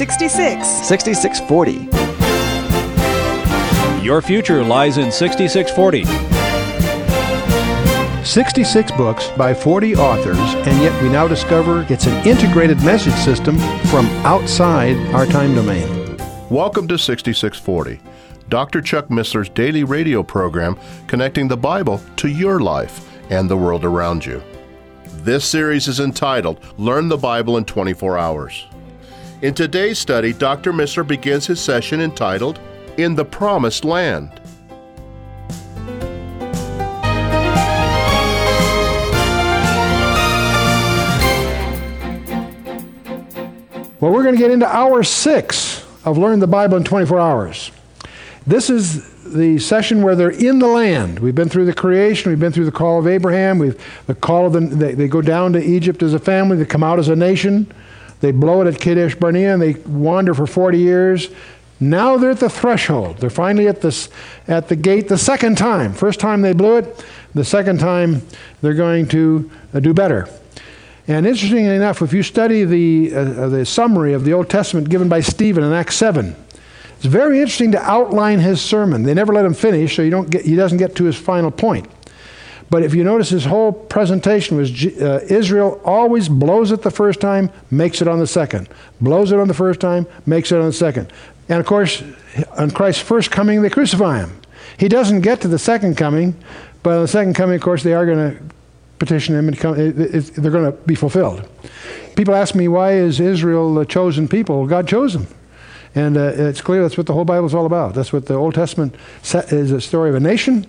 66. 6640. Your future lies in 6640. 66 books by 40 authors, and yet we now discover it's an integrated message system from outside our time domain. Welcome to 6640, Dr. Chuck Missler's daily radio program connecting the Bible to your life and the world around you. This series is entitled Learn the Bible in 24 Hours. In today's study, Dr. Missler begins his session entitled In the Promised Land. Well, we're going to get into hour six of Learn the Bible in 24 Hours. This is the session where they're in the land. We've been through the creation, we've been through the call of Abraham, we've the call of the, they, they go down to Egypt as a family, they come out as a nation, they blow it at Kadesh Barnea, and they wander for 40 years. Now they're at the threshold. They're finally at, this, at the gate the second time. First time they blew it, the second time they're going to uh, do better. And interestingly enough, if you study the, uh, the summary of the Old Testament given by Stephen in Acts 7, it's very interesting to outline his sermon. They never let him finish, so you don't get, he doesn't get to his final point. But if you notice, his whole presentation was uh, Israel always blows it the first time, makes it on the second. Blows it on the first time, makes it on the second. And of course, on Christ's first coming, they crucify him. He doesn't get to the second coming, but on the second coming, of course, they are going to petition him and come, it, it, they're going to be fulfilled. People ask me, why is Israel the chosen people? God chose them. And uh, it's clear that's what the whole Bible is all about. That's what the Old Testament is a story of a nation,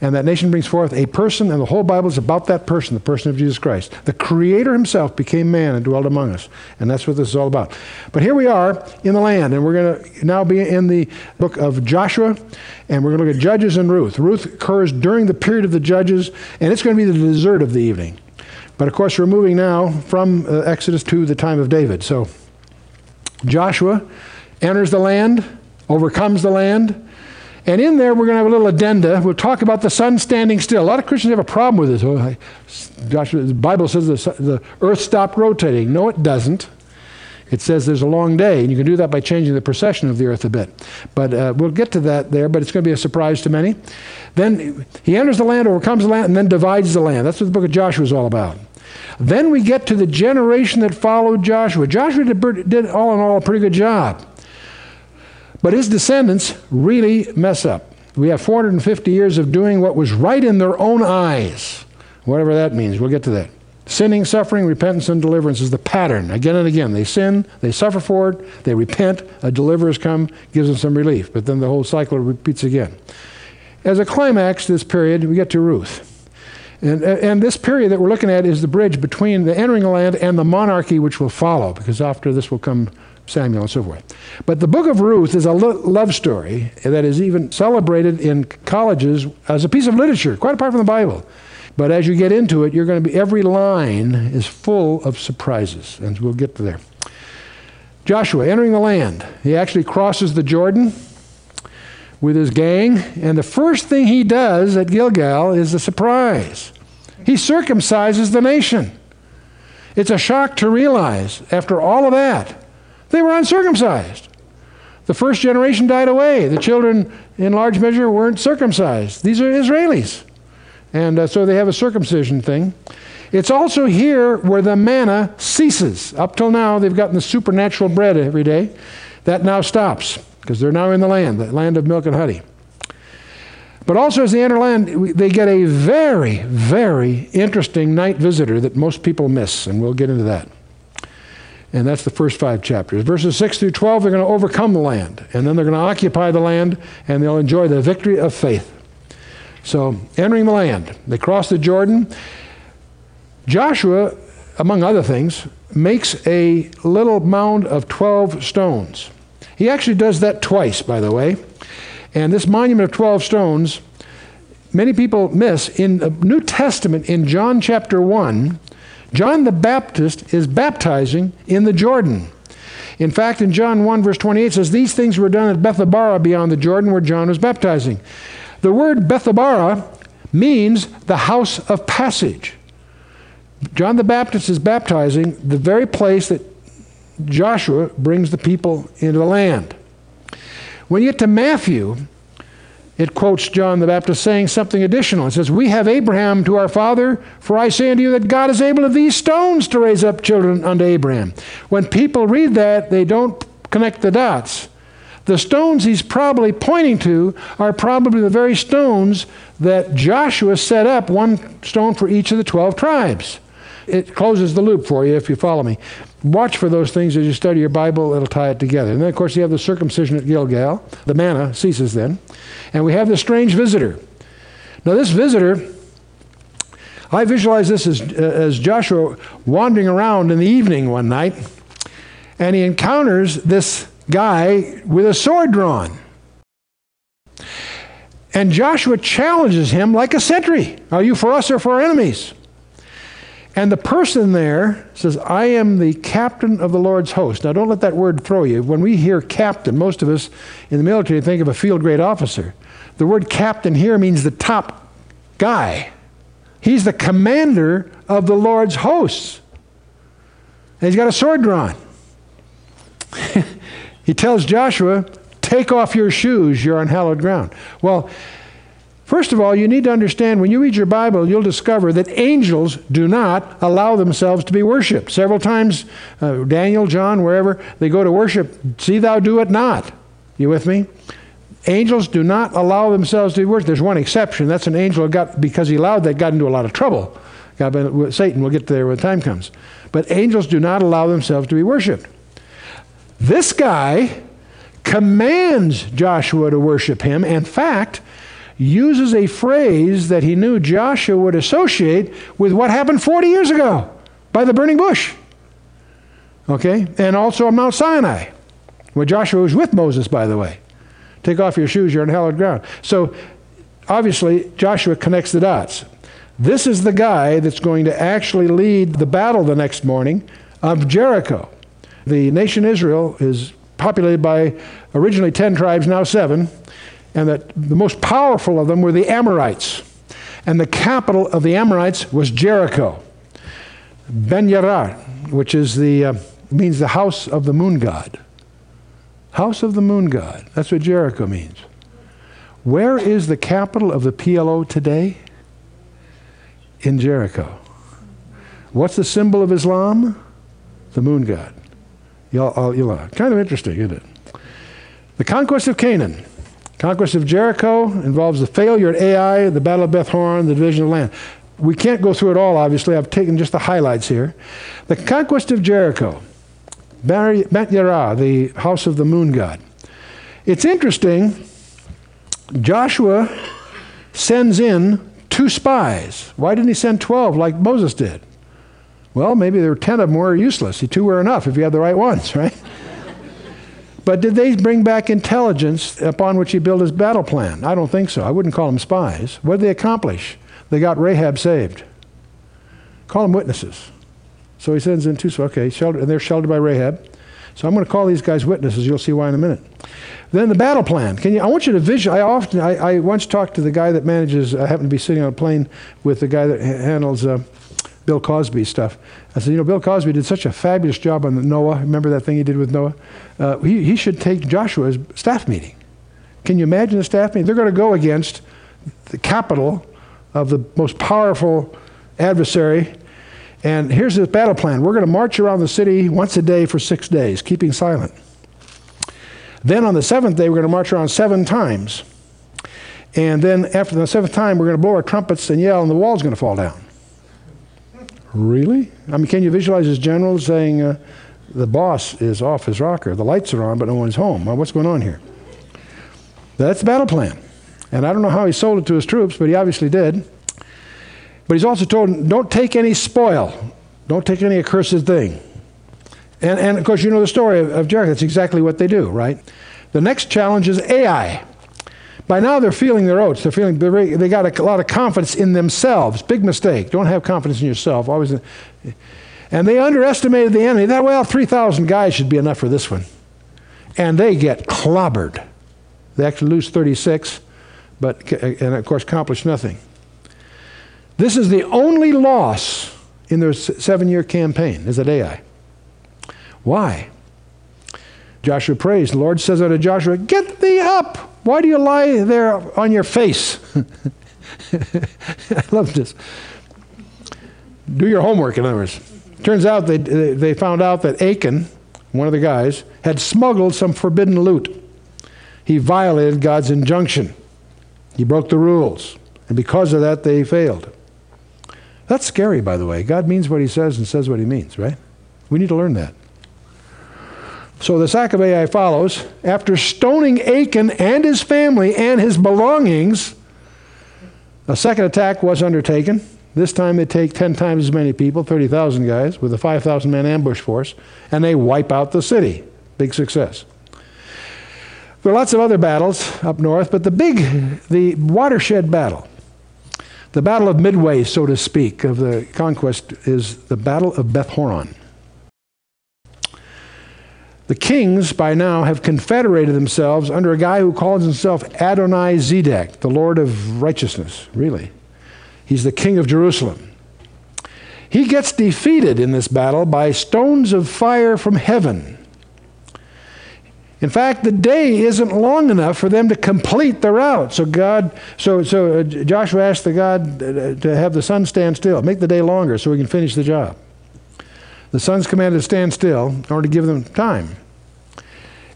and that nation brings forth a person, and the whole Bible is about that person, the person of Jesus Christ. The Creator Himself became man and dwelt among us, and that's what this is all about. But here we are in the land, and we're going to now be in the book of Joshua, and we're going to look at Judges and Ruth. Ruth occurs during the period of the Judges, and it's going to be the dessert of the evening. But of course, we're moving now from uh, Exodus to the time of David. So, Joshua enters the land, overcomes the land. And in there, we're going to have a little addenda. We'll talk about the sun standing still. A lot of Christians have a problem with this. Oh, Joshua, the Bible says the, the earth stopped rotating. No, it doesn't. It says there's a long day, and you can do that by changing the precession of the earth a bit. But uh, we'll get to that there, but it's going to be a surprise to many. Then he enters the land, overcomes the land, and then divides the land. That's what the book of Joshua is all about. Then we get to the generation that followed Joshua. Joshua did, did all in all a pretty good job. But his descendants really mess up. We have 450 years of doing what was right in their own eyes, whatever that means. We'll get to that. Sinning, suffering, repentance, and deliverance is the pattern. Again and again. They sin, they suffer for it, they repent, a deliverer's come, gives them some relief. But then the whole cycle repeats again. As a climax this period, we get to Ruth. And, and this period that we're looking at is the bridge between the entering the land and the monarchy which will follow, because after this will come Samuel and so forth. But the book of Ruth is a love story that is even celebrated in colleges as a piece of literature, quite apart from the Bible. But as you get into it, you're going to be, every line is full of surprises, and we'll get to there. Joshua entering the land. He actually crosses the Jordan with his gang, and the first thing he does at Gilgal is a surprise. He circumcises the nation. It's a shock to realize, after all of that, they were uncircumcised. The first generation died away. The children, in large measure, weren't circumcised. These are Israelis. And uh, so they have a circumcision thing. It's also here where the manna ceases. Up till now, they've gotten the supernatural bread every day. That now stops because they're now in the land, the land of milk and honey. But also, as they enter land, they get a very, very interesting night visitor that most people miss, and we'll get into that. And that's the first five chapters. Verses 6 through 12, they're going to overcome the land. And then they're going to occupy the land, and they'll enjoy the victory of faith. So, entering the land, they cross the Jordan. Joshua, among other things, makes a little mound of 12 stones. He actually does that twice, by the way. And this monument of 12 stones, many people miss. In the New Testament, in John chapter 1, John the Baptist is baptizing in the Jordan. In fact, in John 1, verse 28 says, These things were done at Bethabara beyond the Jordan where John was baptizing. The word Bethabara means the house of passage. John the Baptist is baptizing the very place that Joshua brings the people into the land. When you get to Matthew, it quotes John the Baptist saying something additional. It says, We have Abraham to our father, for I say unto you that God is able of these stones to raise up children unto Abraham. When people read that, they don't connect the dots. The stones he's probably pointing to are probably the very stones that Joshua set up, one stone for each of the 12 tribes. It closes the loop for you if you follow me. Watch for those things as you study your Bible, it'll tie it together. And then, of course, you have the circumcision at Gilgal. The manna ceases then. And we have the strange visitor. Now, this visitor, I visualize this as, uh, as Joshua wandering around in the evening one night, and he encounters this guy with a sword drawn. And Joshua challenges him like a sentry Are you for us or for our enemies? And the person there says, I am the captain of the Lord's host. Now, don't let that word throw you. When we hear captain, most of us in the military think of a field grade officer. The word captain here means the top guy. He's the commander of the Lord's hosts. And he's got a sword drawn. he tells Joshua, Take off your shoes, you're on hallowed ground. Well, First of all, you need to understand when you read your Bible, you'll discover that angels do not allow themselves to be worshiped. Several times, uh, Daniel, John, wherever, they go to worship, see thou do it not. You with me? Angels do not allow themselves to be worshipped. There's one exception. That's an angel got because he allowed that got into a lot of trouble. Got Satan. We'll get there when the time comes. But angels do not allow themselves to be worshipped. This guy commands Joshua to worship him. In fact, uses a phrase that he knew Joshua would associate with what happened 40 years ago by the burning bush. Okay? And also on Mount Sinai, where Joshua was with Moses, by the way. Take off your shoes, you're on hallowed ground. So obviously, Joshua connects the dots. This is the guy that's going to actually lead the battle the next morning of Jericho. The nation Israel is populated by originally 10 tribes, now seven and that the most powerful of them were the Amorites. And the capital of the Amorites was Jericho. Ben Yarar, which is the, uh, means the house of the moon god. House of the moon god. That's what Jericho means. Where is the capital of the PLO today? In Jericho. What's the symbol of Islam? The moon god. You'll, kind of interesting, isn't it? The conquest of Canaan. Conquest of Jericho involves the failure at Ai, the Battle of Beth Horon, the division of land. We can't go through it all, obviously. I've taken just the highlights here. The conquest of Jericho, Bet Yarah, the house of the moon god. It's interesting. Joshua sends in two spies. Why didn't he send 12 like Moses did? Well, maybe there were 10 of them were useless. Two were enough if you had the right ones, right? But did they bring back intelligence upon which he built his battle plan? I don't think so. I wouldn't call them spies. What did they accomplish? They got Rahab saved. Call them witnesses. So he sends in two, so okay, shelter, and they're sheltered by Rahab. So I'm going to call these guys witnesses. You'll see why in a minute. Then the battle plan. Can you? I want you to visualize. I often, I, I once talked to the guy that manages. I happen to be sitting on a plane with the guy that handles uh, Bill Cosby stuff. I said, you know, Bill Cosby did such a fabulous job on Noah. Remember that thing he did with Noah? Uh, he, he should take Joshua's staff meeting. Can you imagine the staff meeting? They're going to go against the capital of the most powerful adversary. And here's the battle plan. We're going to march around the city once a day for six days, keeping silent. Then on the seventh day, we're going to march around seven times. And then after the seventh time, we're going to blow our trumpets and yell, and the wall's going to fall down. Really? I mean, can you visualize this general saying, uh, the boss is off his rocker, the lights are on, but no one's home? Well, what's going on here? That's the battle plan. And I don't know how he sold it to his troops, but he obviously did. But he's also told don't take any spoil, don't take any accursed thing. And, and of course, you know the story of, of Jericho. That's exactly what they do, right? The next challenge is Ai. By now, they're feeling their oats. They're feeling they got a lot of confidence in themselves. Big mistake. Don't have confidence in yourself. Always. And they underestimated the enemy. That well, three thousand guys should be enough for this one. And they get clobbered. They actually lose thirty-six, but uh, and of course accomplish nothing. This is the only loss in their seven-year campaign. Is at Ai. Why? Joshua prays. The Lord says unto Joshua, Get thee up! Why do you lie there on your face? I love this. Do your homework, in other words. Turns out they, they found out that Achan, one of the guys, had smuggled some forbidden loot. He violated God's injunction. He broke the rules. And because of that, they failed. That's scary, by the way. God means what he says and says what he means, right? We need to learn that. So the sack of Ai follows. After stoning Achan and his family and his belongings, a second attack was undertaken. This time they take 10 times as many people, 30,000 guys, with a 5,000 man ambush force, and they wipe out the city. Big success. There are lots of other battles up north, but the big, the watershed battle, the battle of Midway, so to speak, of the conquest, is the Battle of Beth Horon. The kings by now have confederated themselves under a guy who calls himself Adonai Zedek, the Lord of righteousness, really. He's the king of Jerusalem. He gets defeated in this battle by stones of fire from heaven. In fact, the day isn't long enough for them to complete the route. So God, so so uh, Joshua asked the God uh, to have the sun stand still, make the day longer, so we can finish the job. The sun's commanded to stand still in order to give them time.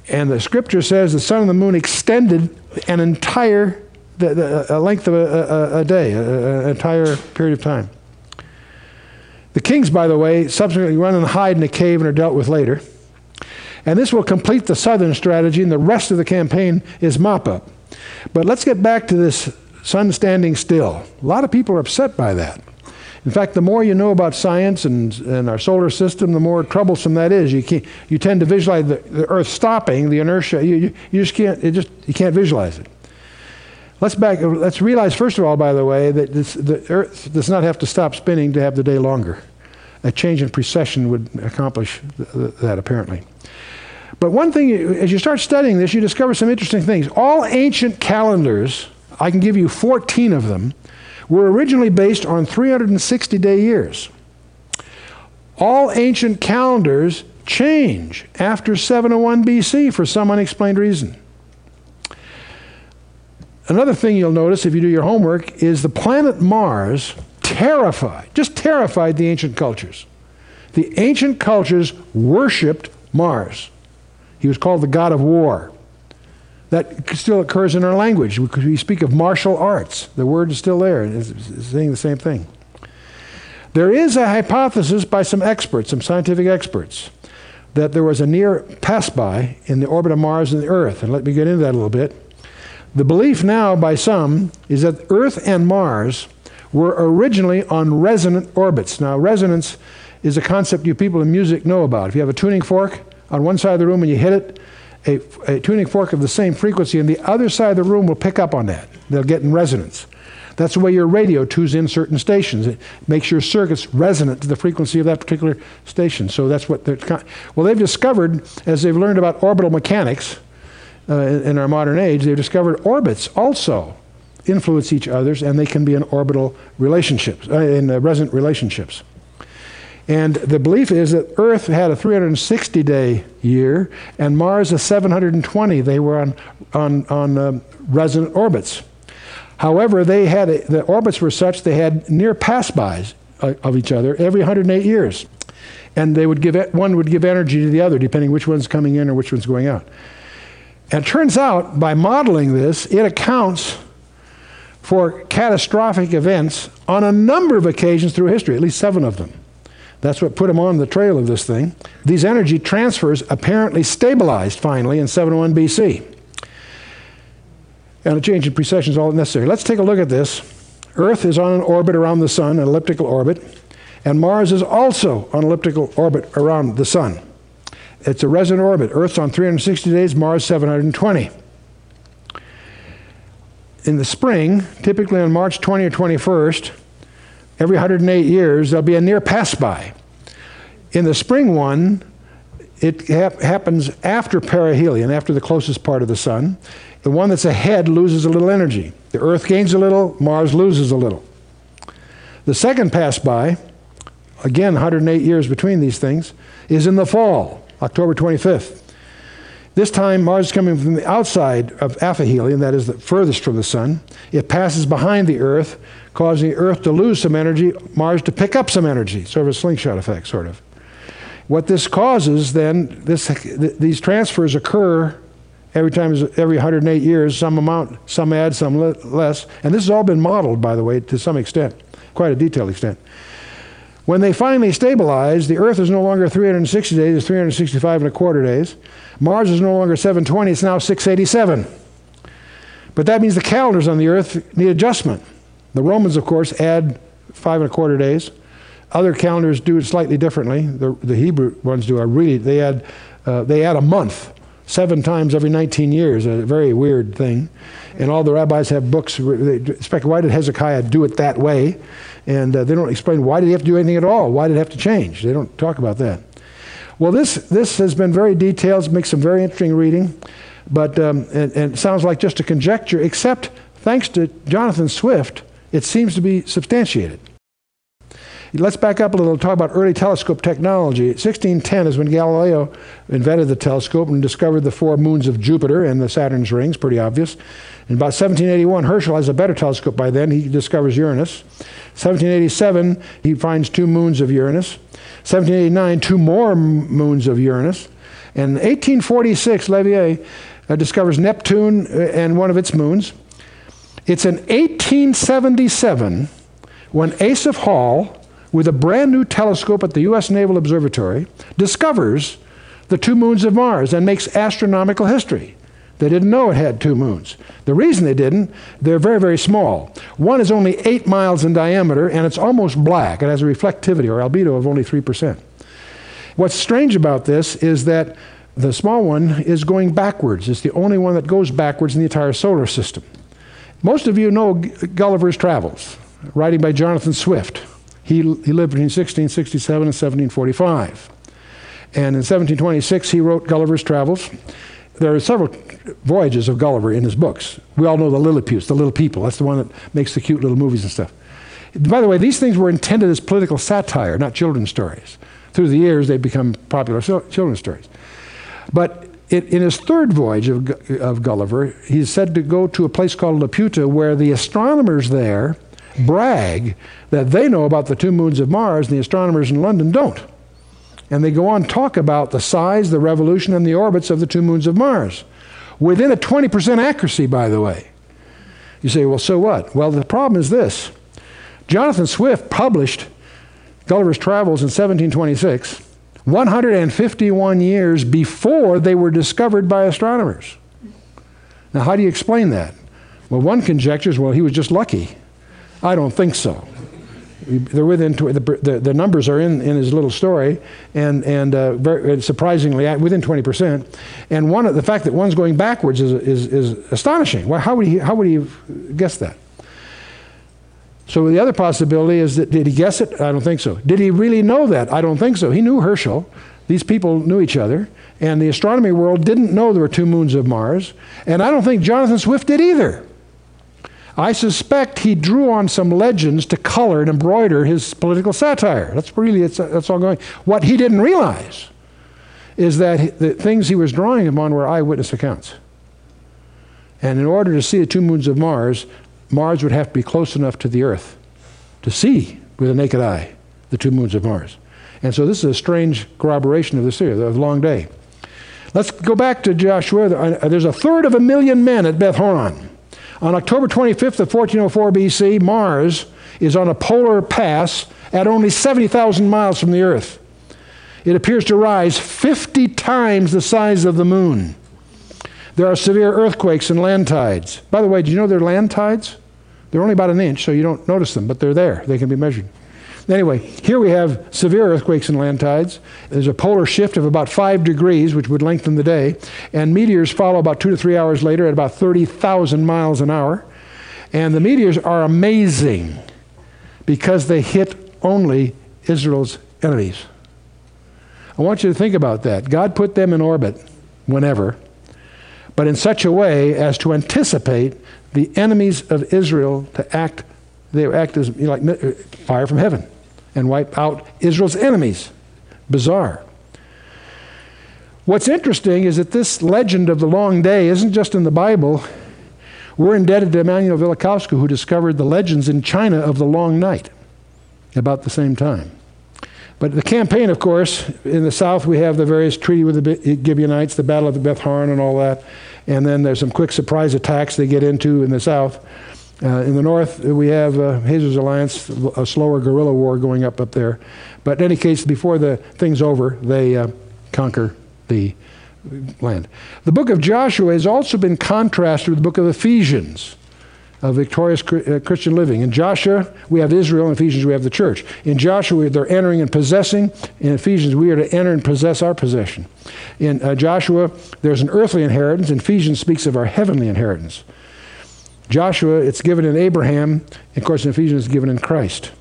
And the scripture says the sun and the moon extended an entire the, the, a length of a, a, a day, an entire period of time. The kings, by the way, subsequently run and hide in a cave and are dealt with later. And this will complete the southern strategy, and the rest of the campaign is mop up. But let's get back to this sun standing still. A lot of people are upset by that. In fact, the more you know about science and, and our solar system, the more troublesome that is. You, can't, you tend to visualize the, the Earth stopping, the inertia. You, you, you just can't, it just, you can't visualize it. Let's back. Let's realize first of all, by the way, that this, the Earth does not have to stop spinning to have the day longer. A change in precession would accomplish th- that, apparently. But one thing, as you start studying this, you discover some interesting things. All ancient calendars, I can give you 14 of them, were originally based on 360 day years. All ancient calendars change after 701 BC for some unexplained reason. Another thing you'll notice if you do your homework is the planet Mars terrified, just terrified the ancient cultures. The ancient cultures worshiped Mars. He was called the god of war. That still occurs in our language. We speak of martial arts. The word is still there, it's saying the same thing. There is a hypothesis by some experts, some scientific experts, that there was a near pass by in the orbit of Mars and the Earth. And let me get into that a little bit. The belief now by some is that Earth and Mars were originally on resonant orbits. Now, resonance is a concept you people in music know about. If you have a tuning fork on one side of the room and you hit it, a, a, tuning fork of the same frequency and the other side of the room will pick up on that. They'll get in resonance. That's the way your radio tunes in certain stations. It makes your circuits resonant to the frequency of that particular station. So that's what they're. Well, they've discovered, as they've learned about orbital mechanics, uh, in our modern age, they've discovered orbits also influence each other's, and they can be in orbital relationships, uh, in uh, resonant relationships. And the belief is that Earth had a 360 day year and Mars a 720. They were on, on, on um, resonant orbits. However, they had a, the orbits were such they had near pass-bys uh, of each other every 108 years. And they would give one would give energy to the other, depending which one's coming in or which one's going out. And it turns out, by modeling this, it accounts for catastrophic events on a number of occasions through history, at least seven of them. That's what put them on the trail of this thing. These energy transfers apparently stabilized finally in 701 BC. And a change in precession is all necessary. Let's take a look at this. Earth is on an orbit around the sun, an elliptical orbit, and Mars is also on elliptical orbit around the sun. It's a resonant orbit. Earth's on 360 days, Mars 720. In the spring, typically on March 20 or 21st, every 108 years, there'll be a near pass by. In the spring one, it hap- happens after perihelion, after the closest part of the sun. The one that's ahead loses a little energy. The Earth gains a little, Mars loses a little. The second pass by, again 108 years between these things, is in the fall. October 25th. This time, Mars is coming from the outside of aphelion, that is the furthest from the sun. It passes behind the Earth, causing Earth to lose some energy, Mars to pick up some energy, sort of a slingshot effect, sort of. What this causes, then, this, th- these transfers occur every time, every 108 years, some amount, some add, some le- less. And this has all been modeled, by the way, to some extent, quite a detailed extent. When they finally stabilize, the Earth is no longer 360 days, it's 365 and a quarter days. Mars is no longer 720, it's now 687. But that means the calendars on the Earth need adjustment. The Romans, of course, add five and a quarter days. Other calendars do it slightly differently. The, the Hebrew ones do. are really they add uh, they add a month seven times every 19 years. A very weird thing. And all the rabbis have books. They expect why did Hezekiah do it that way? And uh, they don't explain why did he have to do anything at all? Why did it have to change? They don't talk about that. Well, this, this has been very detailed, makes some very interesting reading, but um, and, and it sounds like just a conjecture, except thanks to Jonathan Swift, it seems to be substantiated. Let's back up a little and talk about early telescope technology. 1610 is when Galileo invented the telescope and discovered the four moons of Jupiter and the Saturn's rings, pretty obvious. In about 1781, Herschel has a better telescope by then. He discovers Uranus. 1787, he finds two moons of Uranus. 1789, two more moons of Uranus. And 1846, Leverrier uh, discovers Neptune uh, and one of its moons. It's in 1877 when Asaph Hall with a brand new telescope at the U.S. Naval Observatory, discovers the two moons of Mars and makes astronomical history. They didn't know it had two moons. The reason they didn't, they're very, very small. One is only eight miles in diameter and it's almost black. It has a reflectivity or albedo of only 3%. What's strange about this is that the small one is going backwards. It's the only one that goes backwards in the entire solar system. Most of you know Gulliver's Travels, writing by Jonathan Swift. He, he lived between 1667 and 1745. And in 1726, he wrote Gulliver's Travels. There are several voyages of Gulliver in his books. We all know the Lilliputians, the little people. That's the one that makes the cute little movies and stuff. By the way, these things were intended as political satire, not children's stories. Through the years, they've become popular children's stories. But it, in his third voyage of, of Gulliver, he's said to go to a place called Laputa, where the astronomers there brag that they know about the two moons of Mars, and the astronomers in London don't. And they go on talk about the size, the revolution, and the orbits of the two moons of Mars. Within a 20% accuracy, by the way. You say, well, so what? Well, the problem is this Jonathan Swift published Gulliver's Travels in 1726, 151 years before they were discovered by astronomers. Now, how do you explain that? Well, one conjecture is, well, he was just lucky. I don't think so. They're within the, the, the numbers are in, in his little story, and and uh, very, surprisingly within 20 percent. And one the fact that one's going backwards is is, is astonishing. Well, how would he how would he guess that? So the other possibility is that did he guess it? I don't think so. Did he really know that? I don't think so. He knew Herschel. These people knew each other, and the astronomy world didn't know there were two moons of Mars, and I don't think Jonathan Swift did either. I suspect he drew on some legends to color and embroider his political satire. That's really that's all going. What he didn't realize is that the things he was drawing upon were eyewitness accounts. And in order to see the two moons of Mars, Mars would have to be close enough to the Earth to see with a naked eye the two moons of Mars. And so this is a strange corroboration of this theory of the long day. Let's go back to Joshua. Uh, there's a third of a million men at Beth Horon. On October 25th of 1404 BC, Mars is on a polar pass at only 70,000 miles from the Earth. It appears to rise 50 times the size of the moon. There are severe earthquakes and land tides. By the way, do you know they're land tides? They're only about an inch, so you don't notice them, but they're there. They can be measured. Anyway, here we have severe earthquakes and land tides. There's a polar shift of about five degrees, which would lengthen the day. And meteors follow about two to three hours later at about 30,000 miles an hour. And the meteors are amazing because they hit only Israel's enemies. I want you to think about that. God put them in orbit whenever, but in such a way as to anticipate the enemies of Israel to act, they act as you know, like uh, fire from heaven and wipe out Israel's enemies. Bizarre. What's interesting is that this legend of the long day isn't just in the Bible. We're indebted to Immanuel Velikovsky, who discovered the legends in China of the long night about the same time. But the campaign, of course, in the south we have the various treaty with the Gibeonites, the Battle of the Beth Horon, and all that. And then there's some quick surprise attacks they get into in the south. Uh, in the north, we have uh, Hazor's Alliance, a slower guerrilla war going up up there. But in any case, before the thing's over, they uh, conquer the land. The book of Joshua has also been contrasted with the book of Ephesians victorious uh, Christian living. In Joshua, we have Israel. In Ephesians, we have the church. In Joshua, they're entering and possessing. In Ephesians, we are to enter and possess our possession. In uh, Joshua, there's an earthly inheritance. In Ephesians speaks of our heavenly inheritance. Joshua, it's given in Abraham. Of course, in Ephesians, it's given in Christ.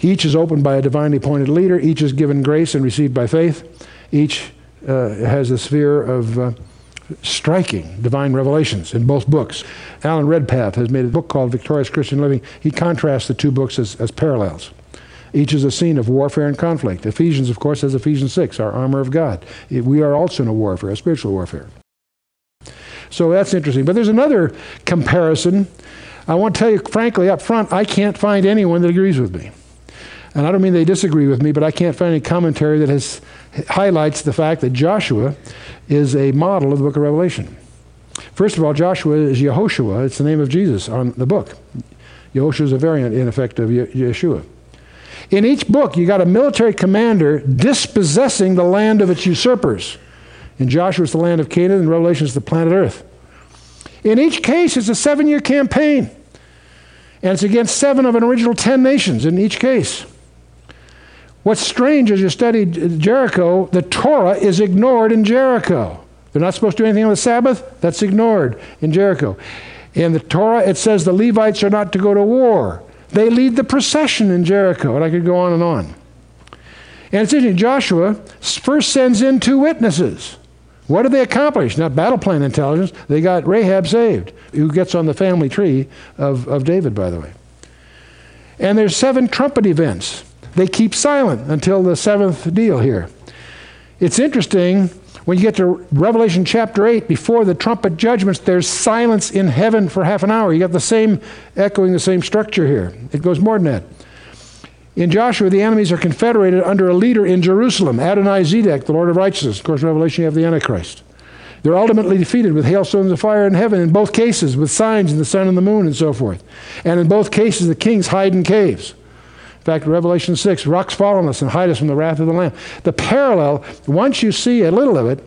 Each is opened by a divinely appointed leader. Each is given grace and received by faith. Each uh, has a sphere of uh, striking divine revelations in both books. Alan Redpath has made a book called Victorious Christian Living. He contrasts the two books as, as parallels. Each is a scene of warfare and conflict. Ephesians, of course, has Ephesians 6, our armor of God. We are also in a warfare, a spiritual warfare. So that's interesting. But there's another comparison. I want to tell you frankly up front, I can't find anyone that agrees with me. And I don't mean they disagree with me, but I can't find any commentary that has highlights the fact that Joshua is a model of the book of Revelation. First of all, Joshua is Yehoshua. It's the name of Jesus on the book. Yehoshua is a variant, in effect, of Yeshua. In each book, you got a military commander dispossessing the land of its usurpers. In Joshua, it's the land of Canaan. In Revelation, it's the planet Earth. In each case, it's a seven year campaign. And it's against seven of an original ten nations in each case. What's strange is you study Jericho, the Torah is ignored in Jericho. They're not supposed to do anything on the Sabbath, that's ignored in Jericho. In the Torah, it says the Levites are not to go to war. They lead the procession in Jericho, and I could go on and on. And it's interesting, Joshua first sends in two witnesses. What did they accomplish? Not battle plan intelligence. They got Rahab saved, who gets on the family tree of, of David, by the way. And there's seven trumpet events. They keep silent until the seventh deal here. It's interesting when you get to Revelation chapter 8, before the trumpet judgments, there's silence in heaven for half an hour. You got the same, echoing the same structure here. It goes more than that. In Joshua, the enemies are confederated under a leader in Jerusalem, Adonai Zedek, the Lord of righteousness. Of course, Revelation, you have the Antichrist. They're ultimately defeated with hailstones of fire in heaven, in both cases, with signs in the sun and the moon and so forth. And in both cases, the kings hide in caves. In fact, Revelation 6, rocks fall on us and hide us from the wrath of the Lamb. The parallel, once you see a little of it,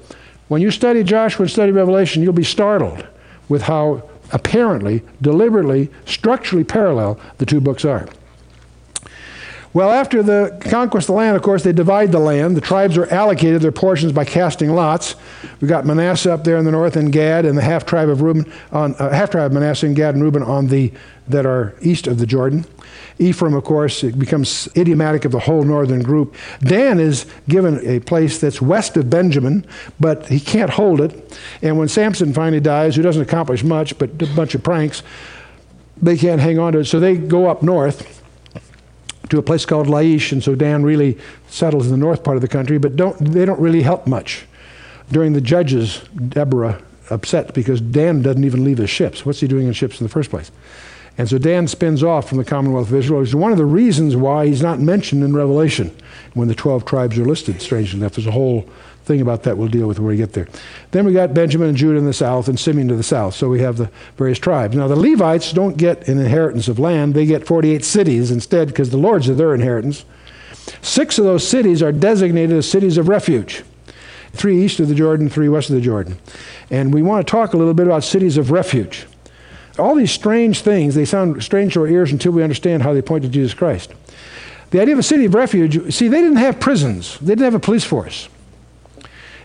when you study Joshua and study Revelation, you'll be startled with how apparently, deliberately, structurally parallel the two books are. Well, after the conquest of the land, of course, they divide the land. The tribes are allocated their portions by casting lots. We've got Manasseh up there in the north, and Gad, and the half tribe of Reuben on uh, half tribe of Manasseh and Gad and Reuben on the that are east of the Jordan. Ephraim, of course, it becomes idiomatic of the whole northern group. Dan is given a place that's west of Benjamin, but he can't hold it. And when Samson finally dies, who doesn't accomplish much but a bunch of pranks, they can't hang on to it. So they go up north to a place called Laish, and so Dan really settles in the north part of the country, but don't, they don't really help much. During the judges, Deborah upset because Dan doesn't even leave his ships. What's he doing in ships in the first place? And so Dan spins off from the Commonwealth of Israel. It's one of the reasons why he's not mentioned in Revelation when the 12 tribes are listed, strangely enough. There's a whole thing about that we'll deal with when we get there. Then we got Benjamin and Judah in the south and Simeon to the south. So we have the various tribes. Now the Levites don't get an inheritance of land, they get 48 cities instead because the Lord's are their inheritance. Six of those cities are designated as cities of refuge three east of the Jordan, three west of the Jordan. And we want to talk a little bit about cities of refuge. All these strange things, they sound strange to our ears until we understand how they point to Jesus Christ. The idea of a city of refuge, see, they didn't have prisons, they didn't have a police force.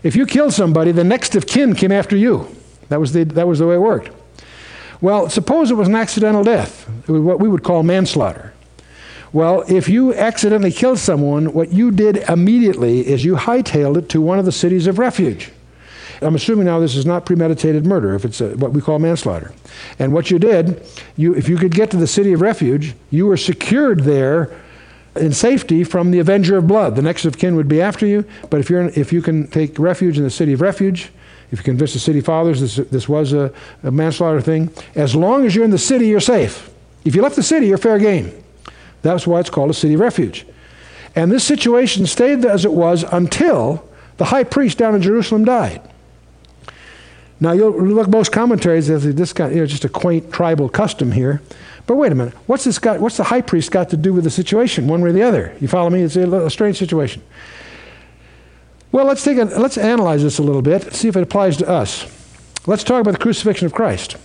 If you killed somebody, the next of kin came after you. That was the, that was the way it worked. Well, suppose it was an accidental death, what we would call manslaughter. Well, if you accidentally killed someone, what you did immediately is you hightailed it to one of the cities of refuge. I'm assuming now this is not premeditated murder, if it's a, what we call manslaughter. And what you did, you, if you could get to the city of refuge, you were secured there in safety from the avenger of blood. The next of kin would be after you, but if, you're in, if you can take refuge in the city of refuge, if you convince the city fathers this, this was a, a manslaughter thing, as long as you're in the city, you're safe. If you left the city, you're fair game. That's why it's called a city refuge. And this situation stayed as it was until the high priest down in Jerusalem died. Now you'll look most commentaries as this kind, you know, just a quaint tribal custom here. But wait a minute, what's this got? What's the high priest got to do with the situation, one way or the other? You follow me? It's a, a strange situation. Well, let's take a, let's analyze this a little bit, see if it applies to us. Let's talk about the crucifixion of Christ.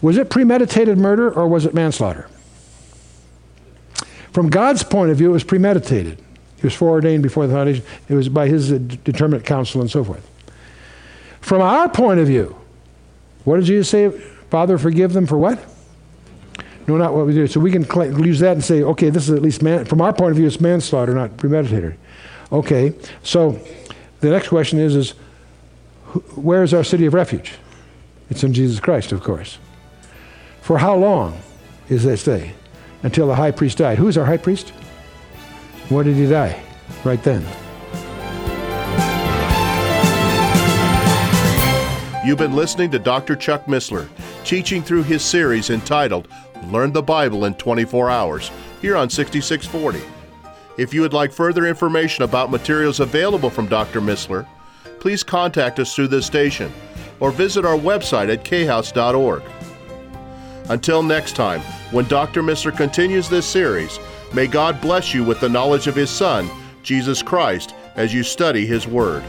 Was it premeditated murder or was it manslaughter? From God's point of view, it was premeditated. He was foreordained before the foundation. It was by his determinate counsel and so forth. From our point of view, what did Jesus say? Father, forgive them for what? No, not what we do. So we can use that and say, okay, this is at least man. From our point of view, it's manslaughter, not premeditated. Okay. So the next question is: is where is our city of refuge? It's in Jesus Christ, of course. For how long is they stay? Until the high priest died. Who's our high priest? When did he die? Right then. You've been listening to Dr. Chuck Missler, teaching through his series entitled Learn the Bible in 24 Hours, here on 6640. If you would like further information about materials available from Dr. Missler, please contact us through this station or visit our website at khouse.org. Until next time, when Dr. Missler continues this series, may God bless you with the knowledge of His Son, Jesus Christ, as you study His Word.